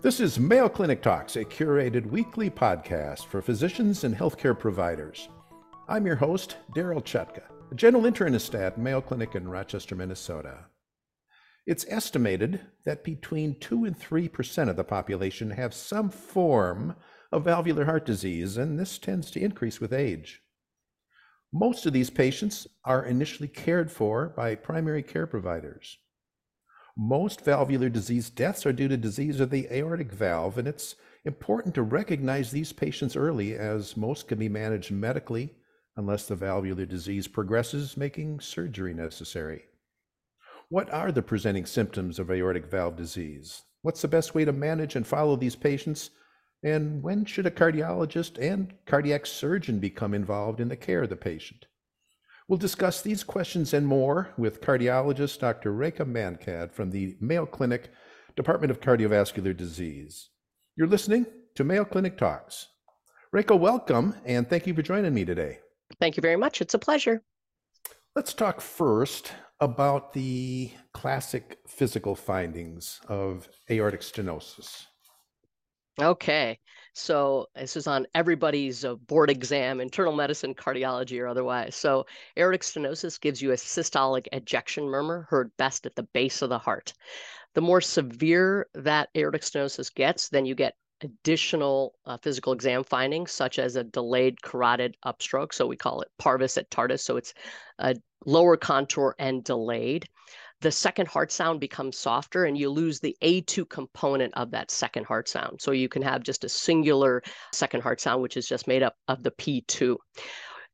This is Mayo Clinic Talks, a curated weekly podcast for physicians and healthcare providers. I'm your host, Darryl Chutka, a general internist at Mayo Clinic in Rochester, Minnesota. It's estimated that between 2 and 3% of the population have some form of valvular heart disease, and this tends to increase with age. Most of these patients are initially cared for by primary care providers. Most valvular disease deaths are due to disease of the aortic valve, and it's important to recognize these patients early as most can be managed medically unless the valvular disease progresses, making surgery necessary. What are the presenting symptoms of aortic valve disease? What's the best way to manage and follow these patients? And when should a cardiologist and cardiac surgeon become involved in the care of the patient? We'll discuss these questions and more with cardiologist Dr. Rekha Mankad from the Mayo Clinic Department of Cardiovascular Disease. You're listening to Mayo Clinic Talks. Rekha, welcome, and thank you for joining me today. Thank you very much. It's a pleasure. Let's talk first about the classic physical findings of aortic stenosis. Okay. So this is on everybody's uh, board exam, internal medicine, cardiology, or otherwise. So aortic stenosis gives you a systolic ejection murmur heard best at the base of the heart. The more severe that aortic stenosis gets, then you get additional uh, physical exam findings, such as a delayed carotid upstroke. So we call it parvus et tardus. So it's a lower contour and delayed the second heart sound becomes softer and you lose the A2 component of that second heart sound. So you can have just a singular second heart sound, which is just made up of the P2.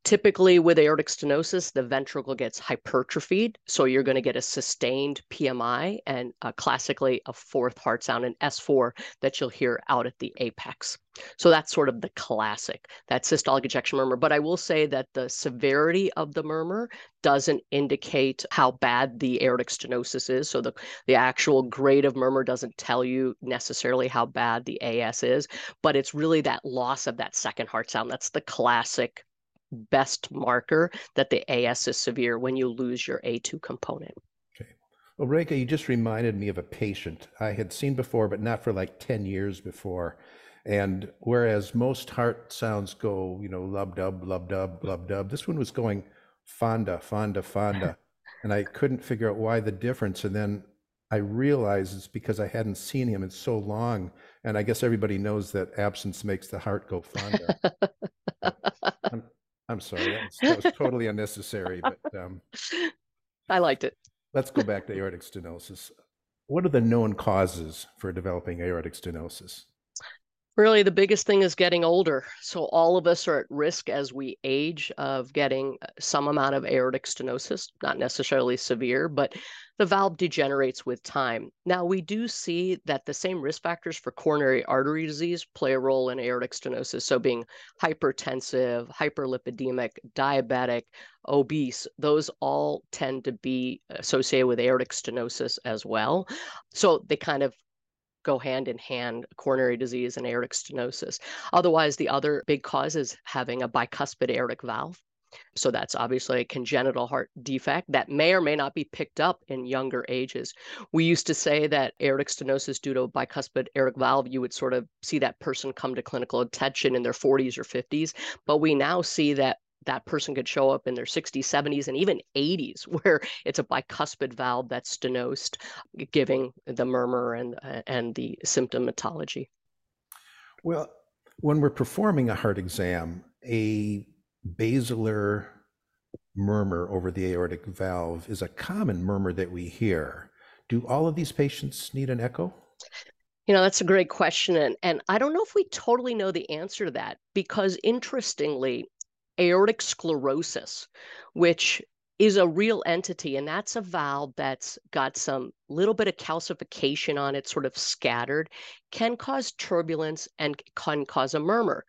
Typically, with aortic stenosis, the ventricle gets hypertrophied. So you're going to get a sustained PMI and uh, classically a fourth heart sound, an S4 that you'll hear out at the apex. So that's sort of the classic, that systolic ejection murmur. But I will say that the severity of the murmur doesn't indicate how bad the aortic stenosis is. So the, the actual grade of murmur doesn't tell you necessarily how bad the AS is, but it's really that loss of that second heart sound. That's the classic best marker that the AS is severe when you lose your A2 component. Okay. Well, Rekha, you just reminded me of a patient I had seen before, but not for like 10 years before. And whereas most heart sounds go, you know, lub dub, lub dub, lub dub, this one was going fonda, fonda, fonda. and I couldn't figure out why the difference. And then I realized it's because I hadn't seen him in so long. And I guess everybody knows that absence makes the heart go fonda. I'm, sorry, that was, that was totally unnecessary, but um, I liked it. let's go back to aortic stenosis. What are the known causes for developing aortic stenosis? Really, the biggest thing is getting older. So, all of us are at risk as we age of getting uh, some amount of aortic stenosis, not necessarily severe, but the valve degenerates with time. Now, we do see that the same risk factors for coronary artery disease play a role in aortic stenosis. So, being hypertensive, hyperlipidemic, diabetic, obese, those all tend to be associated with aortic stenosis as well. So, they kind of go hand in hand coronary disease and aortic stenosis. Otherwise, the other big cause is having a bicuspid aortic valve. So that's obviously a congenital heart defect that may or may not be picked up in younger ages. We used to say that aortic stenosis due to bicuspid aortic valve, you would sort of see that person come to clinical attention in their 40s or 50s. But we now see that that person could show up in their 60s, 70s, and even 80s, where it's a bicuspid valve that's stenosed, giving the murmur and uh, and the symptomatology. Well, when we're performing a heart exam, a basilar murmur over the aortic valve is a common murmur that we hear. Do all of these patients need an echo? You know, that's a great question. And, and I don't know if we totally know the answer to that because interestingly, aortic sclerosis, which is a real entity and that's a valve that's got some little bit of calcification on it sort of scattered can cause turbulence and can cause a murmur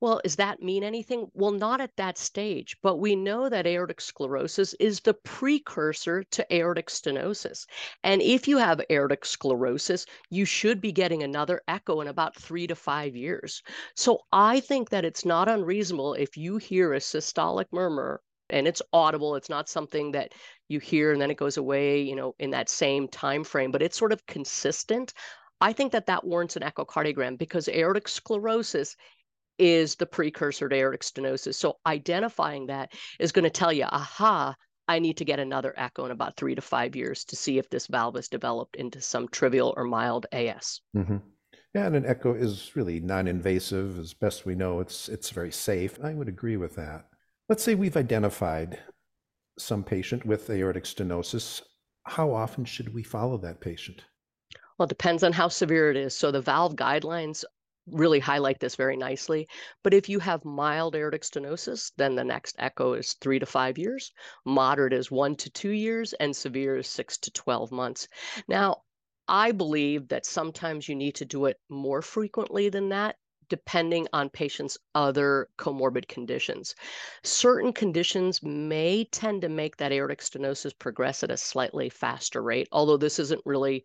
well, does that mean anything? Well, not at that stage, but we know that aortic sclerosis is the precursor to aortic stenosis. And if you have aortic sclerosis, you should be getting another echo in about three to five years. So I think that it's not unreasonable if you hear a systolic murmur and it's audible it's not something that you hear and then it goes away you know in that same time frame but it's sort of consistent I think that that warrants an echocardiogram because aortic sclerosis is the precursor to aortic stenosis. So identifying that is going to tell you, aha, I need to get another echo in about three to five years to see if this valve has developed into some trivial or mild AS. Mm-hmm. Yeah, and an echo is really non-invasive. As best we know, it's it's very safe. I would agree with that. Let's say we've identified some patient with aortic stenosis. How often should we follow that patient? Well, it depends on how severe it is. So the valve guidelines really highlight this very nicely. But if you have mild aortic stenosis, then the next echo is three to five years, moderate is one to two years, and severe is six to 12 months. Now, I believe that sometimes you need to do it more frequently than that depending on patients' other comorbid conditions. Certain conditions may tend to make that aortic stenosis progress at a slightly faster rate, although this isn't really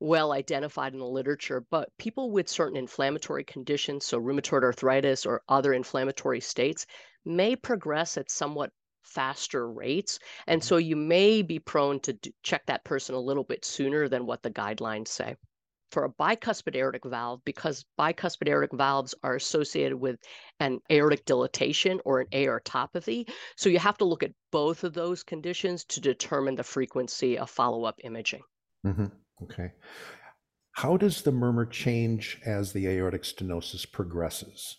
well identified in the literature, but people with certain inflammatory conditions, so rheumatoid arthritis or other inflammatory states, may progress at somewhat faster rates. And mm-hmm. so you may be prone to check that person a little bit sooner than what the guidelines say. For a bicuspid aortic valve, because bicuspid aortic valves are associated with an aortic dilatation or an aortopathy, so you have to look at both of those conditions to determine the frequency of follow up imaging. Mm-hmm. Okay. How does the murmur change as the aortic stenosis progresses?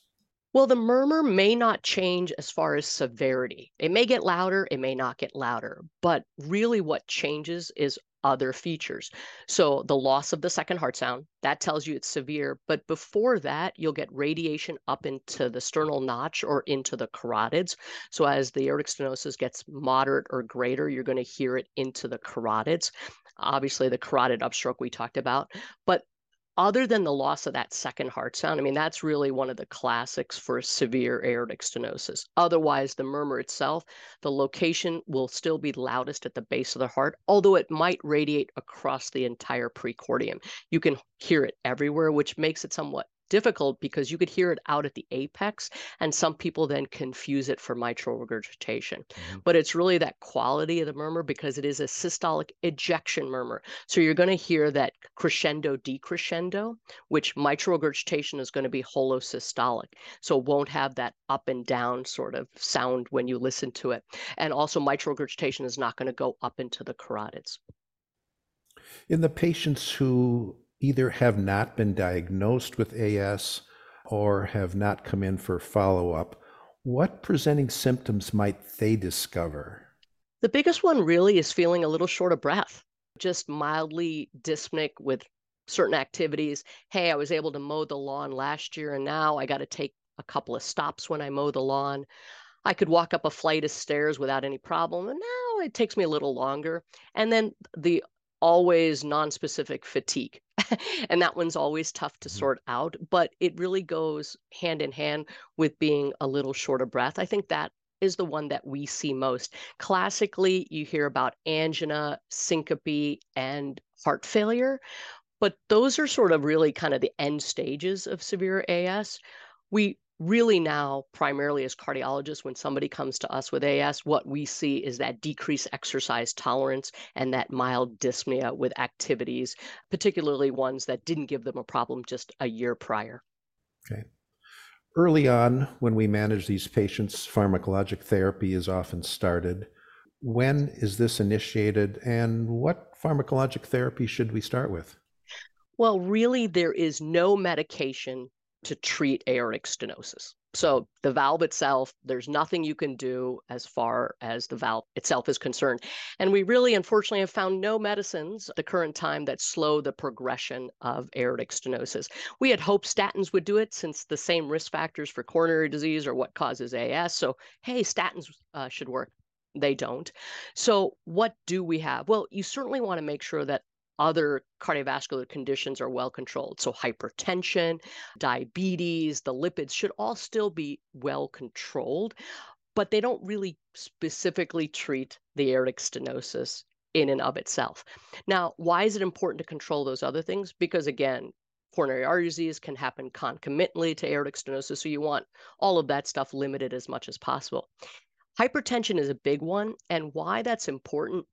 Well, the murmur may not change as far as severity. It may get louder, it may not get louder, but really what changes is other features. So the loss of the second heart sound, that tells you it's severe. But before that, you'll get radiation up into the sternal notch or into the carotids. So as the aortic stenosis gets moderate or greater, you're going to hear it into the carotids. Obviously, the carotid upstroke we talked about. But other than the loss of that second heart sound, I mean, that's really one of the classics for severe aortic stenosis. Otherwise, the murmur itself, the location will still be loudest at the base of the heart, although it might radiate across the entire precordium. You can hear it everywhere, which makes it somewhat difficult because you could hear it out at the apex and some people then confuse it for mitral regurgitation. Mm-hmm. but it's really that quality of the murmur because it is a systolic ejection murmur. So you're going to hear that crescendo decrescendo which mitral regurgitation is going to be holosystolic. So it won't have that up and down sort of sound when you listen to it. And also mitral regurgitation is not going to go up into the carotids. In the patients who either have not been diagnosed with AS or have not come in for follow up, what presenting symptoms might they discover? The biggest one really is feeling a little short of breath, just mildly dyspneic with certain activities. Hey, I was able to mow the lawn last year, and now I got to take a couple of stops when I mow the lawn. I could walk up a flight of stairs without any problem, and now it takes me a little longer. And then the always non-specific fatigue and that one's always tough to mm-hmm. sort out but it really goes hand in hand with being a little short of breath. I think that is the one that we see most. Classically you hear about angina syncope and heart failure but those are sort of really kind of the end stages of severe as we really now primarily as cardiologists when somebody comes to us with as what we see is that decreased exercise tolerance and that mild dyspnea with activities particularly ones that didn't give them a problem just a year prior. Okay. Early on when we manage these patients pharmacologic therapy is often started. When is this initiated and what pharmacologic therapy should we start with? Well really there is no medication to treat aortic stenosis. So the valve itself, there's nothing you can do as far as the valve itself is concerned. And we really, unfortunately, have found no medicines at the current time that slow the progression of aortic stenosis. We had hoped statins would do it since the same risk factors for coronary disease are what causes AS. So, hey, statins uh, should work. They don't. So, what do we have? Well, you certainly want to make sure that other cardiovascular conditions are well controlled. So, hypertension, diabetes, the lipids should all still be well controlled, but they don't really specifically treat the aortic stenosis in and of itself. Now, why is it important to control those other things? Because again, coronary artery disease can happen concomitantly to aortic stenosis, so you want all of that stuff limited as much as possible. Hypertension is a big one, and why that's important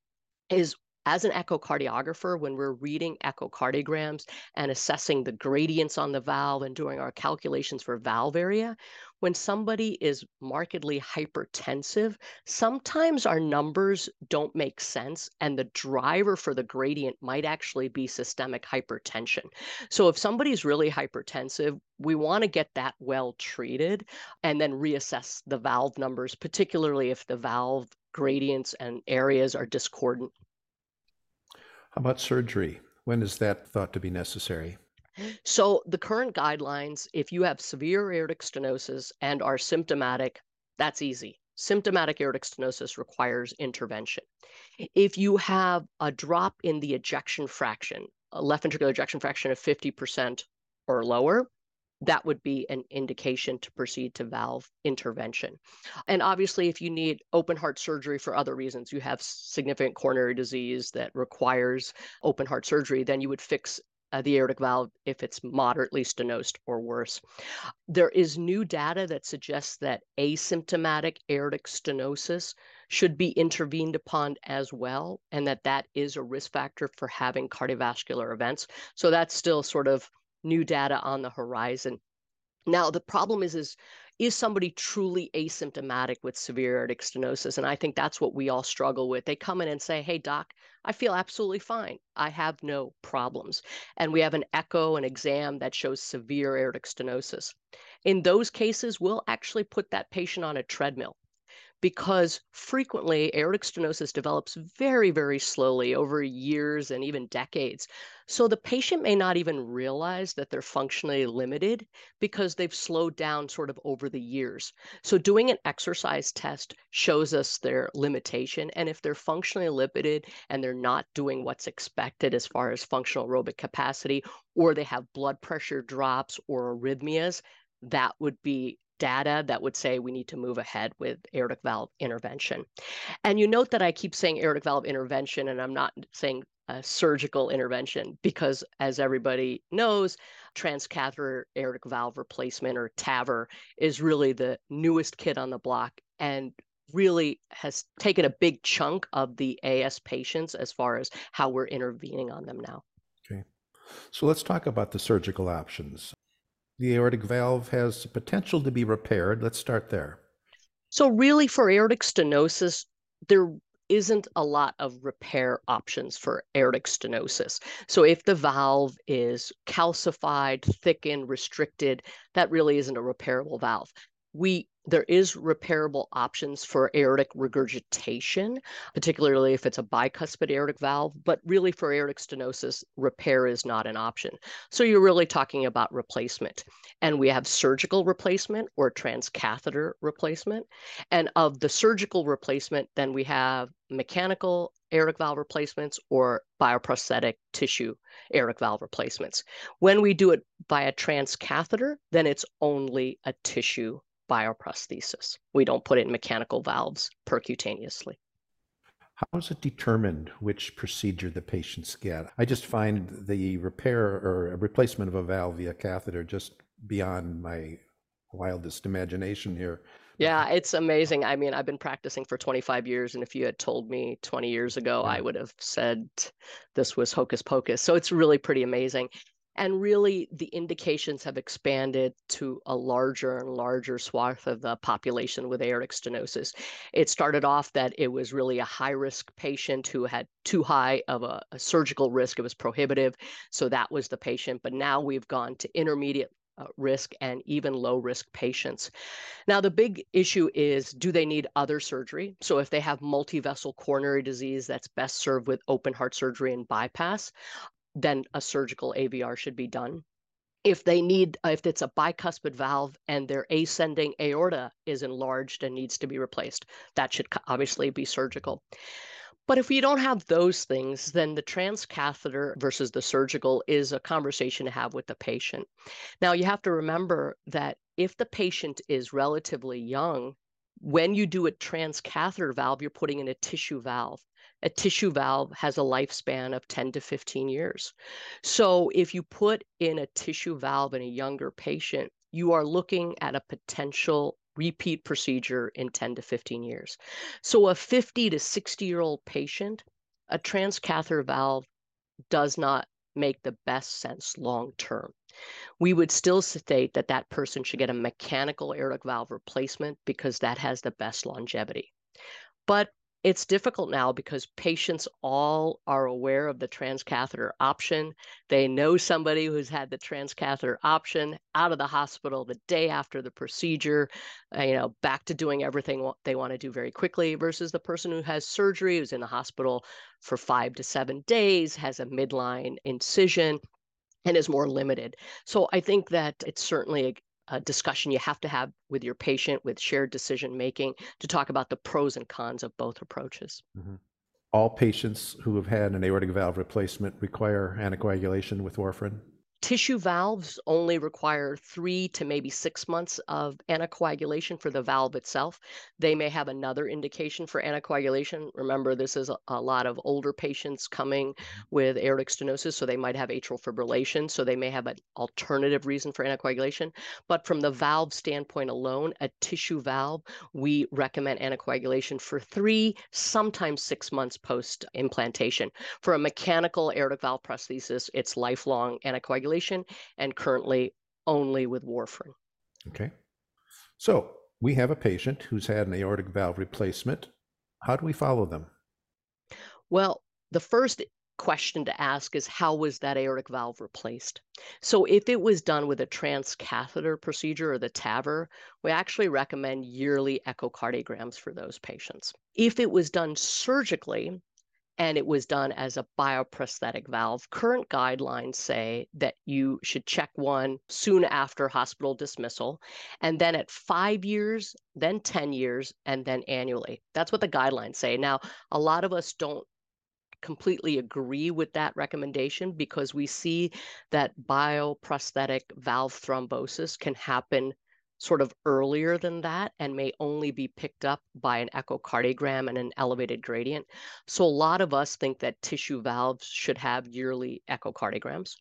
is as an echocardiographer, when we're reading echocardiograms and assessing the gradients on the valve and doing our calculations for valve area, when somebody is markedly hypertensive, sometimes our numbers don't make sense, and the driver for the gradient might actually be systemic hypertension. So, if somebody's really hypertensive, we want to get that well treated and then reassess the valve numbers, particularly if the valve gradients and areas are discordant. How about surgery? When is that thought to be necessary? So, the current guidelines, if you have severe aortic stenosis and are symptomatic, that's easy. Symptomatic aortic stenosis requires intervention. If you have a drop in the ejection fraction, a left ventricular ejection fraction of 50% or lower, that would be an indication to proceed to valve intervention. And obviously, if you need open heart surgery for other reasons, you have significant coronary disease that requires open heart surgery, then you would fix uh, the aortic valve if it's moderately stenosed or worse. There is new data that suggests that asymptomatic aortic stenosis should be intervened upon as well, and that that is a risk factor for having cardiovascular events. So that's still sort of new data on the horizon. Now the problem is is is somebody truly asymptomatic with severe aortic stenosis? And I think that's what we all struggle with. They come in and say, Hey, doc, I feel absolutely fine. I have no problems. And we have an echo, an exam that shows severe aortic stenosis. In those cases, we'll actually put that patient on a treadmill because frequently aortic stenosis develops very, very slowly over years and even decades. So the patient may not even realize that they're functionally limited because they've slowed down sort of over the years. So doing an exercise test shows us their limitation. And if they're functionally limited and they're not doing what's expected as far as functional aerobic capacity, or they have blood pressure drops or arrhythmias, that would be data that would say we need to move ahead with aortic valve intervention. And you note that I keep saying aortic valve intervention, and I'm not saying a surgical intervention because, as everybody knows, transcatheter aortic valve replacement or TAVR is really the newest kid on the block and really has taken a big chunk of the AS patients as far as how we're intervening on them now. Okay. So let's talk about the surgical options. The aortic valve has the potential to be repaired. Let's start there. So, really, for aortic stenosis, there isn't a lot of repair options for aortic stenosis. So, if the valve is calcified, thickened, restricted, that really isn't a repairable valve. We there is repairable options for aortic regurgitation, particularly if it's a bicuspid aortic valve, but really for aortic stenosis, repair is not an option. So you're really talking about replacement. And we have surgical replacement or transcatheter replacement. And of the surgical replacement, then we have mechanical aortic valve replacements or bioprosthetic tissue aortic valve replacements. When we do it via transcatheter, then it's only a tissue bioprosthesis. We don't put it in mechanical valves percutaneously. How is it determined which procedure the patients get? I just find the repair or replacement of a valve via catheter just beyond my wildest imagination here. Yeah, it's amazing. I mean, I've been practicing for 25 years, and if you had told me 20 years ago, yeah. I would have said this was hocus pocus. So it's really pretty amazing. And really, the indications have expanded to a larger and larger swath of the population with aortic stenosis. It started off that it was really a high risk patient who had too high of a, a surgical risk, it was prohibitive. So that was the patient. But now we've gone to intermediate uh, risk and even low risk patients. Now, the big issue is do they need other surgery? So, if they have multivessel coronary disease, that's best served with open heart surgery and bypass then a surgical AVR should be done. If they need, uh, if it's a bicuspid valve and their ascending aorta is enlarged and needs to be replaced, that should obviously be surgical. But if you don't have those things, then the transcatheter versus the surgical is a conversation to have with the patient. Now, you have to remember that if the patient is relatively young, when you do a transcatheter valve, you're putting in a tissue valve a tissue valve has a lifespan of 10 to 15 years. So if you put in a tissue valve in a younger patient, you are looking at a potential repeat procedure in 10 to 15 years. So a 50 to 60 year old patient a transcatheter valve does not make the best sense long term. We would still state that that person should get a mechanical aortic valve replacement because that has the best longevity. But it's difficult now because patients all are aware of the transcatheter option. They know somebody who's had the transcatheter option out of the hospital the day after the procedure, uh, you know, back to doing everything they want to do very quickly versus the person who has surgery, who's in the hospital for five to seven days, has a midline incision, and is more limited. So I think that it's certainly a discussion you have to have with your patient with shared decision making to talk about the pros and cons of both approaches. Mm-hmm. All patients who have had an aortic valve replacement require anticoagulation with warfarin? Tissue valves only require three to maybe six months of anticoagulation for the valve itself. They may have another indication for anticoagulation. Remember, this is a, a lot of older patients coming mm-hmm. with aortic stenosis, so they might have atrial fibrillation, so they may have an alternative reason for anticoagulation. But from the valve standpoint alone, a tissue valve, we recommend anticoagulation for three, sometimes six months post implantation. For a mechanical aortic valve prosthesis, it's lifelong anticoagulation and currently only with warfarin. Okay. So we have a patient who's had an aortic valve replacement. How do we follow them? Well, the first question to ask is how was that aortic valve replaced? So if it was done with a transcatheter procedure or the TAVR, we actually recommend yearly echocardiograms for those patients. If it was done surgically, and it was done as a bioprosthetic valve. Current guidelines say that you should check one soon after hospital dismissal, and then at five years, then 10 years, and then annually. That's what the guidelines say. Now, a lot of us don't completely agree with that recommendation because we see that bioprosthetic valve thrombosis can happen sort of earlier than that and may only be picked up by an echocardiogram and an elevated gradient. So a lot of us think that tissue valves should have yearly echocardiograms.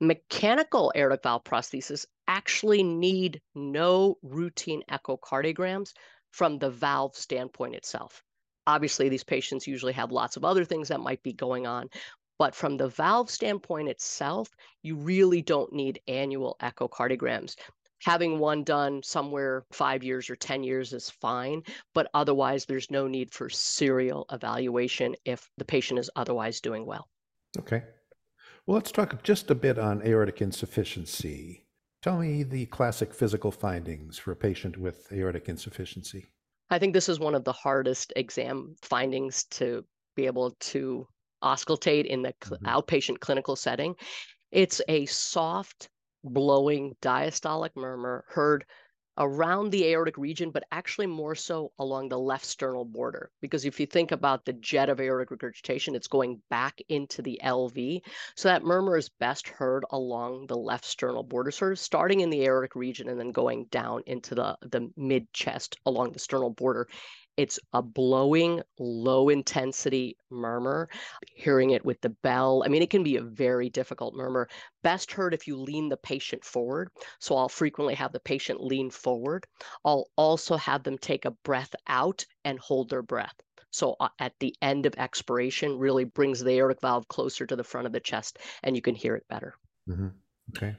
Mechanical aortic valve prosthesis actually need no routine echocardiograms from the valve standpoint itself. Obviously, these patients usually have lots of other things that might be going on, but from the valve standpoint itself, you really don't need annual echocardiograms having one done somewhere five years or 10 years is fine, but otherwise, there's no need for serial evaluation if the patient is otherwise doing well. Okay. Well, let's talk just a bit on aortic insufficiency. Tell me the classic physical findings for a patient with aortic insufficiency. I think this is one of the hardest exam findings to be able to auscultate in the mm-hmm. outpatient clinical setting. It's a soft blowing diastolic murmur heard around the aortic region, but actually more so along the left sternal border. Because if you think about the jet of aortic regurgitation, it's going back into the LV. So that murmur is best heard along the left sternal border, sort of starting in the aortic region and then going down into the, the mid chest along the sternal border it's a blowing, low intensity murmur. Hearing it with the bell, I mean, it can be a very difficult murmur. Best heard if you lean the patient forward. So I'll frequently have the patient lean forward. I'll also have them take a breath out and hold their breath. So uh, at the end of expiration, really brings the aortic valve closer to the front of the chest, and you can hear it better. Mm-hmm. Okay.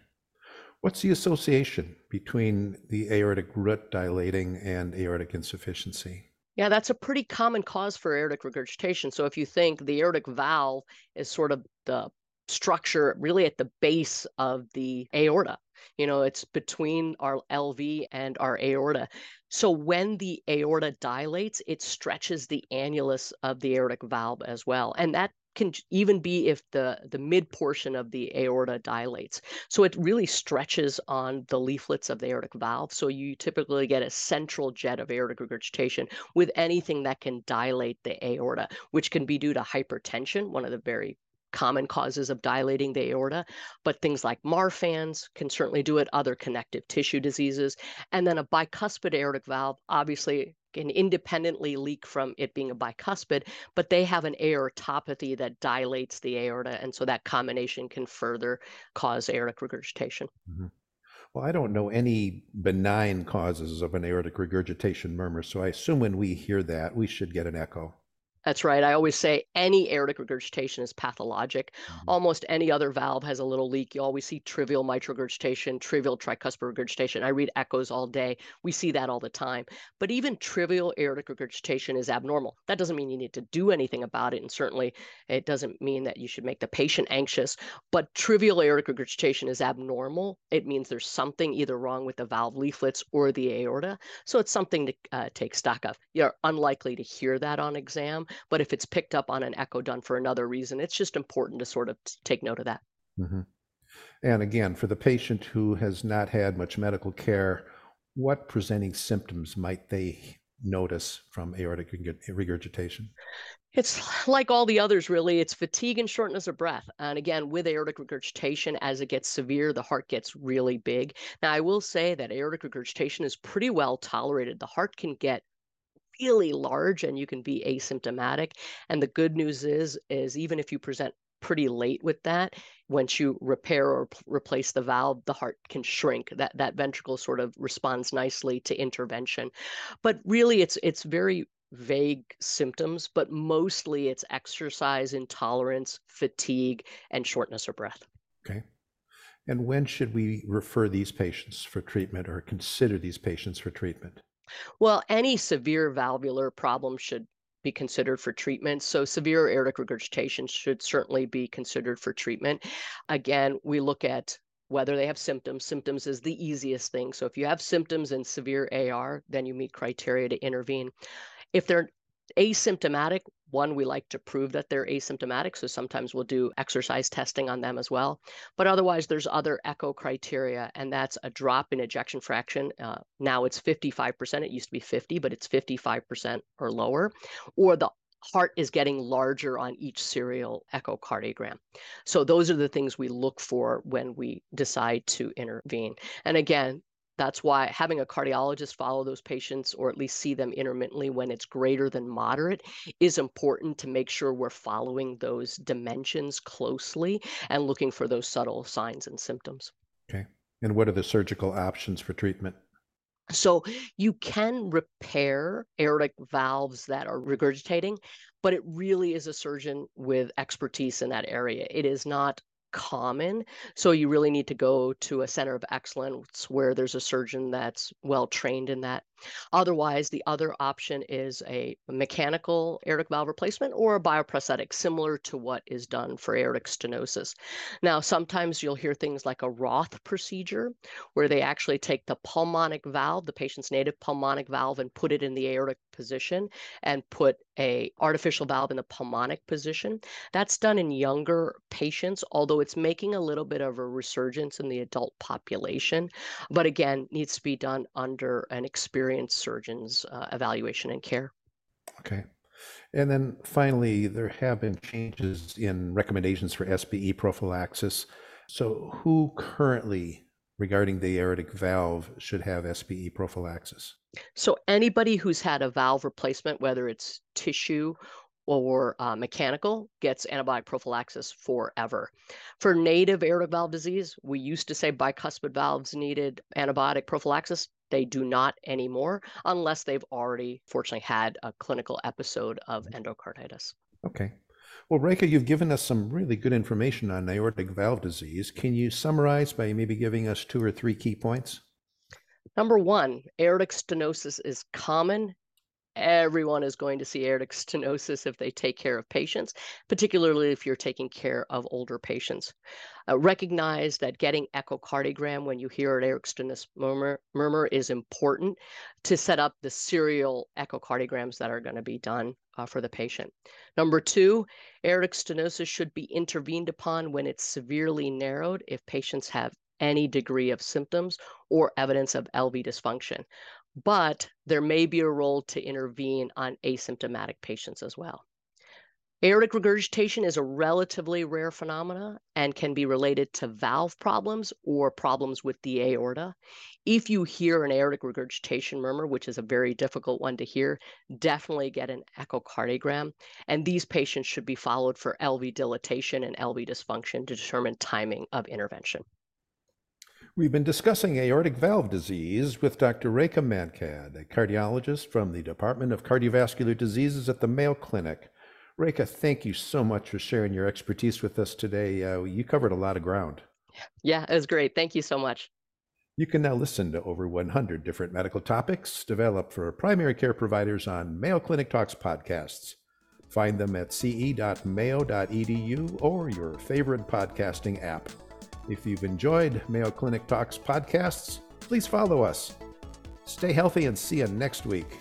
What's the association between the aortic root dilating and aortic insufficiency? Yeah, that's a pretty common cause for aortic regurgitation. So if you think the aortic valve is sort of the structure really at the base of the aorta, you know, it's between our LV and our aorta. So when the aorta dilates, it stretches the annulus of the aortic valve as well. And that can even be if the the mid portion of the aorta dilates. So it really stretches on the leaflets of the aortic valve. So you typically get a central jet of aortic regurgitation with anything that can dilate the aorta, which can be due to hypertension, one of the very common causes of dilating the aorta, but things like Marfan's can certainly do it, other connective tissue diseases. And then a bicuspid aortic valve, obviously can independently leak from it being a bicuspid, but they have an aortopathy that dilates the aorta. And so that combination can further cause aortic regurgitation. Mm-hmm. Well, I don't know any benign causes of an aortic regurgitation murmur. So I assume when we hear that, we should get an echo. That's right. I always say any aortic regurgitation is pathologic. Mm-hmm. Almost any other valve has a little leak. You always see trivial mitral regurgitation, trivial tricuspid regurgitation. I read echoes all day. We see that all the time. But even trivial aortic regurgitation is abnormal. That doesn't mean you need to do anything about it. And certainly it doesn't mean that you should make the patient anxious. But trivial aortic regurgitation is abnormal. It means there's something either wrong with the valve leaflets or the aorta. So it's something to uh, take stock of. You're unlikely to hear that on exam but if it's picked up on an echo done for another reason, it's just important to sort of take note of that. Mm-hmm. And again, for the patient who has not had much medical care, what presenting symptoms might they notice from aortic regurgitation? It's like all the others, really. It's fatigue and shortness of breath. And again, with aortic regurgitation, as it gets severe, the heart gets really big. Now, I will say that aortic regurgitation is pretty well tolerated. The heart can get really large and you can be asymptomatic. And the good news is, is even if you present pretty late with that, once you repair or p- replace the valve, the heart can shrink. That that ventricle sort of responds nicely to intervention. But really, it's it's very vague symptoms, but mostly it's exercise intolerance, fatigue, and shortness of breath. Okay. And when should we refer these patients for treatment or consider these patients for treatment? Well, any severe valvular problem should be considered for treatment. So severe aortic regurgitation should certainly be considered for treatment. Again, we look at whether they have symptoms. Symptoms is the easiest thing. So if you have symptoms and severe AR, then you meet criteria to intervene. If they're asymptomatic, one, we like to prove that they're asymptomatic. So sometimes we'll do exercise testing on them as well. But otherwise, there's other echo criteria, and that's a drop in ejection fraction. Uh, now it's 55%. It used to be 50, but it's 55% or lower. Or the heart is getting larger on each serial echocardiogram. So those are the things we look for when we decide to intervene. And again, that's why having a cardiologist follow those patients or at least see them intermittently when it's greater than moderate is important to make sure we're following those dimensions closely and looking for those subtle signs and symptoms. Okay. And what are the surgical options for treatment? So you can repair aortic valves that are regurgitating, but it really is a surgeon with expertise in that area. It is not common. So you really need to go to a center of excellence where there's a surgeon that's well trained in that. Otherwise, the other option is a mechanical aortic valve replacement or a bioprosthetic, similar to what is done for aortic stenosis. Now, sometimes you'll hear things like a Ross procedure, where they actually take the pulmonic valve, the patient's native pulmonic valve, and put it in the aortic position and put a artificial valve in the pulmonic position. That's done in younger patients, although it's making a little bit of a resurgence in the adult population. But again, needs to be done under an experienced surgeon's uh, evaluation and care. Okay. And then finally, there have been changes in recommendations for SBE prophylaxis. So, who currently regarding the aortic valve should have SBE prophylaxis? So, anybody who's had a valve replacement, whether it's tissue or uh, mechanical, gets antibiotic prophylaxis forever. For native aortic valve disease, we used to say bicuspid valves needed antibiotic prophylaxis. They do not anymore, unless they've already, fortunately, had a clinical episode of mm-hmm. endocarditis. Okay. Well, Rekha, you've given us some really good information on aortic valve disease. Can you summarize by maybe giving us two or three key points? Number one, aortic stenosis is common. Everyone is going to see aortic stenosis if they take care of patients, particularly if you're taking care of older patients. Uh, recognize that getting echocardiogram when you hear an aortic stenosis murmur, murmur is important to set up the serial echocardiograms that are going to be done uh, for the patient. Number two, aortic stenosis should be intervened upon when it's severely narrowed if patients have any degree of symptoms or evidence of LV dysfunction. But there may be a role to intervene on asymptomatic patients as well. Aortic regurgitation is a relatively rare phenomena and can be related to valve problems or problems with the aorta. If you hear an aortic regurgitation murmur, which is a very difficult one to hear, definitely get an echocardiogram. And these patients should be followed for LV dilatation and LV dysfunction to determine timing of intervention. We've been discussing aortic valve disease with Dr. Rekha Mankad, a cardiologist from the Department of Cardiovascular Diseases at the Mayo Clinic. Rekha, thank you so much for sharing your expertise with us today. Uh, you covered a lot of ground. Yeah, it was great. Thank you so much. You can now listen to over 100 different medical topics developed for primary care providers on Mayo Clinic Talks podcasts. Find them at ce.mayo.edu or your favorite podcasting app. If you've enjoyed Mayo Clinic Talks podcasts, please follow us. Stay healthy and see you next week.